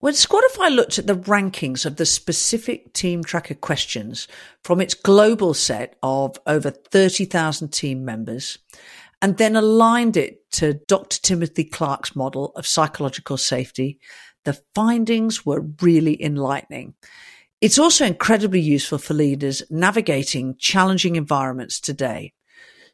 When Squadify looked at the rankings of the specific Team Tracker questions from its global set of over 30,000 team members, and then aligned it to Dr. Timothy Clark's model of psychological safety, the findings were really enlightening. It's also incredibly useful for leaders navigating challenging environments today.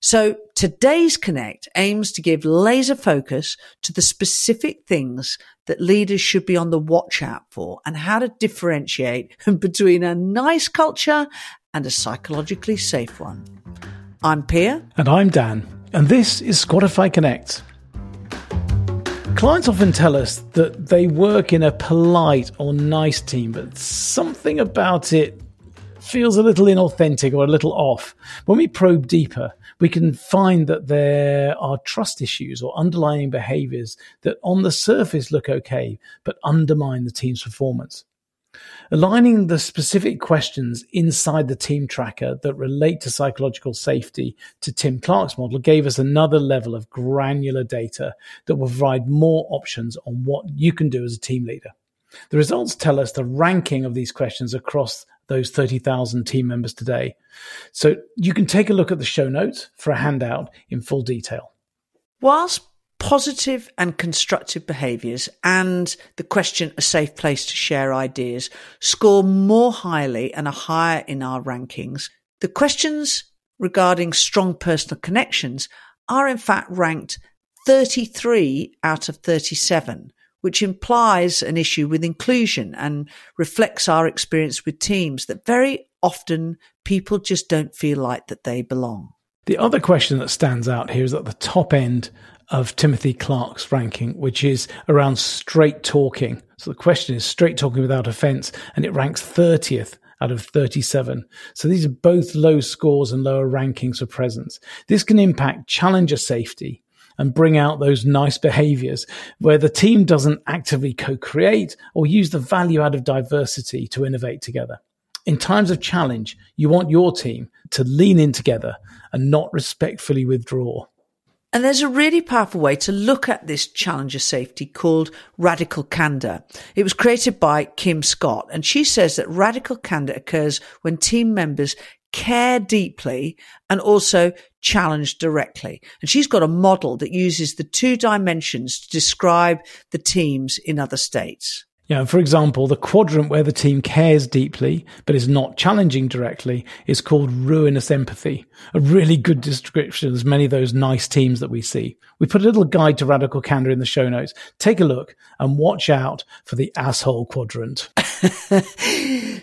So today's Connect aims to give laser focus to the specific things that leaders should be on the watch out for and how to differentiate between a nice culture and a psychologically safe one. I'm Pia. And I'm Dan. And this is Squadify Connect. Clients often tell us that they work in a polite or nice team, but something about it feels a little inauthentic or a little off. When we probe deeper, we can find that there are trust issues or underlying behaviors that on the surface look okay, but undermine the team's performance. Aligning the specific questions inside the team tracker that relate to psychological safety to Tim Clark's model gave us another level of granular data that will provide more options on what you can do as a team leader. The results tell us the ranking of these questions across those 30,000 team members today. So you can take a look at the show notes for a handout in full detail. Whilst positive and constructive behaviours and the question a safe place to share ideas score more highly and are higher in our rankings, the questions regarding strong personal connections are in fact ranked 33 out of 37 which implies an issue with inclusion and reflects our experience with teams that very often people just don't feel like that they belong. The other question that stands out here is at the top end of Timothy Clark's ranking, which is around straight talking. So the question is straight talking without offense, and it ranks 30th out of 37. So these are both low scores and lower rankings for presence. This can impact challenger safety and bring out those nice behaviors where the team doesn't actively co-create or use the value out of diversity to innovate together. In times of challenge, you want your team to lean in together and not respectfully withdraw. And there's a really powerful way to look at this challenger safety called radical candor. It was created by Kim Scott, and she says that radical candor occurs when team members care deeply and also challenge directly. And she's got a model that uses the two dimensions to describe the teams in other states. Yeah, for example, the quadrant where the team cares deeply but is not challenging directly is called ruinous empathy. A really good description of many of those nice teams that we see. We put a little guide to radical candor in the show notes. Take a look and watch out for the asshole quadrant.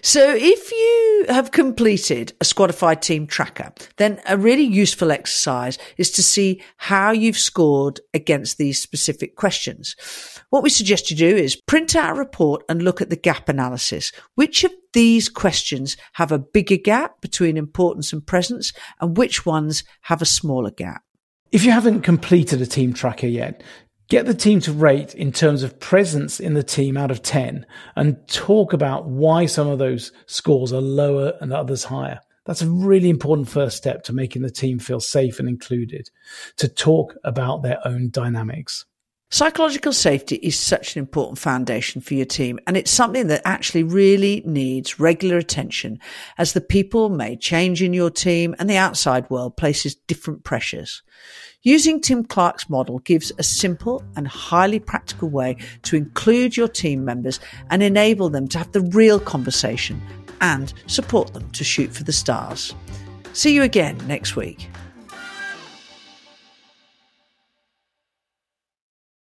so if you have completed a Squadify team tracker, then a really useful exercise is to see how you've scored against these specific questions. What we suggest you do is print out a report and look at the gap analysis. Which of these questions have a bigger gap between importance and presence and which ones have a smaller gap? If you haven't completed a team tracker yet, get the team to rate in terms of presence in the team out of 10 and talk about why some of those scores are lower and others higher. That's a really important first step to making the team feel safe and included, to talk about their own dynamics. Psychological safety is such an important foundation for your team, and it's something that actually really needs regular attention as the people may change in your team and the outside world places different pressures. Using Tim Clark's model gives a simple and highly practical way to include your team members and enable them to have the real conversation and support them to shoot for the stars. See you again next week.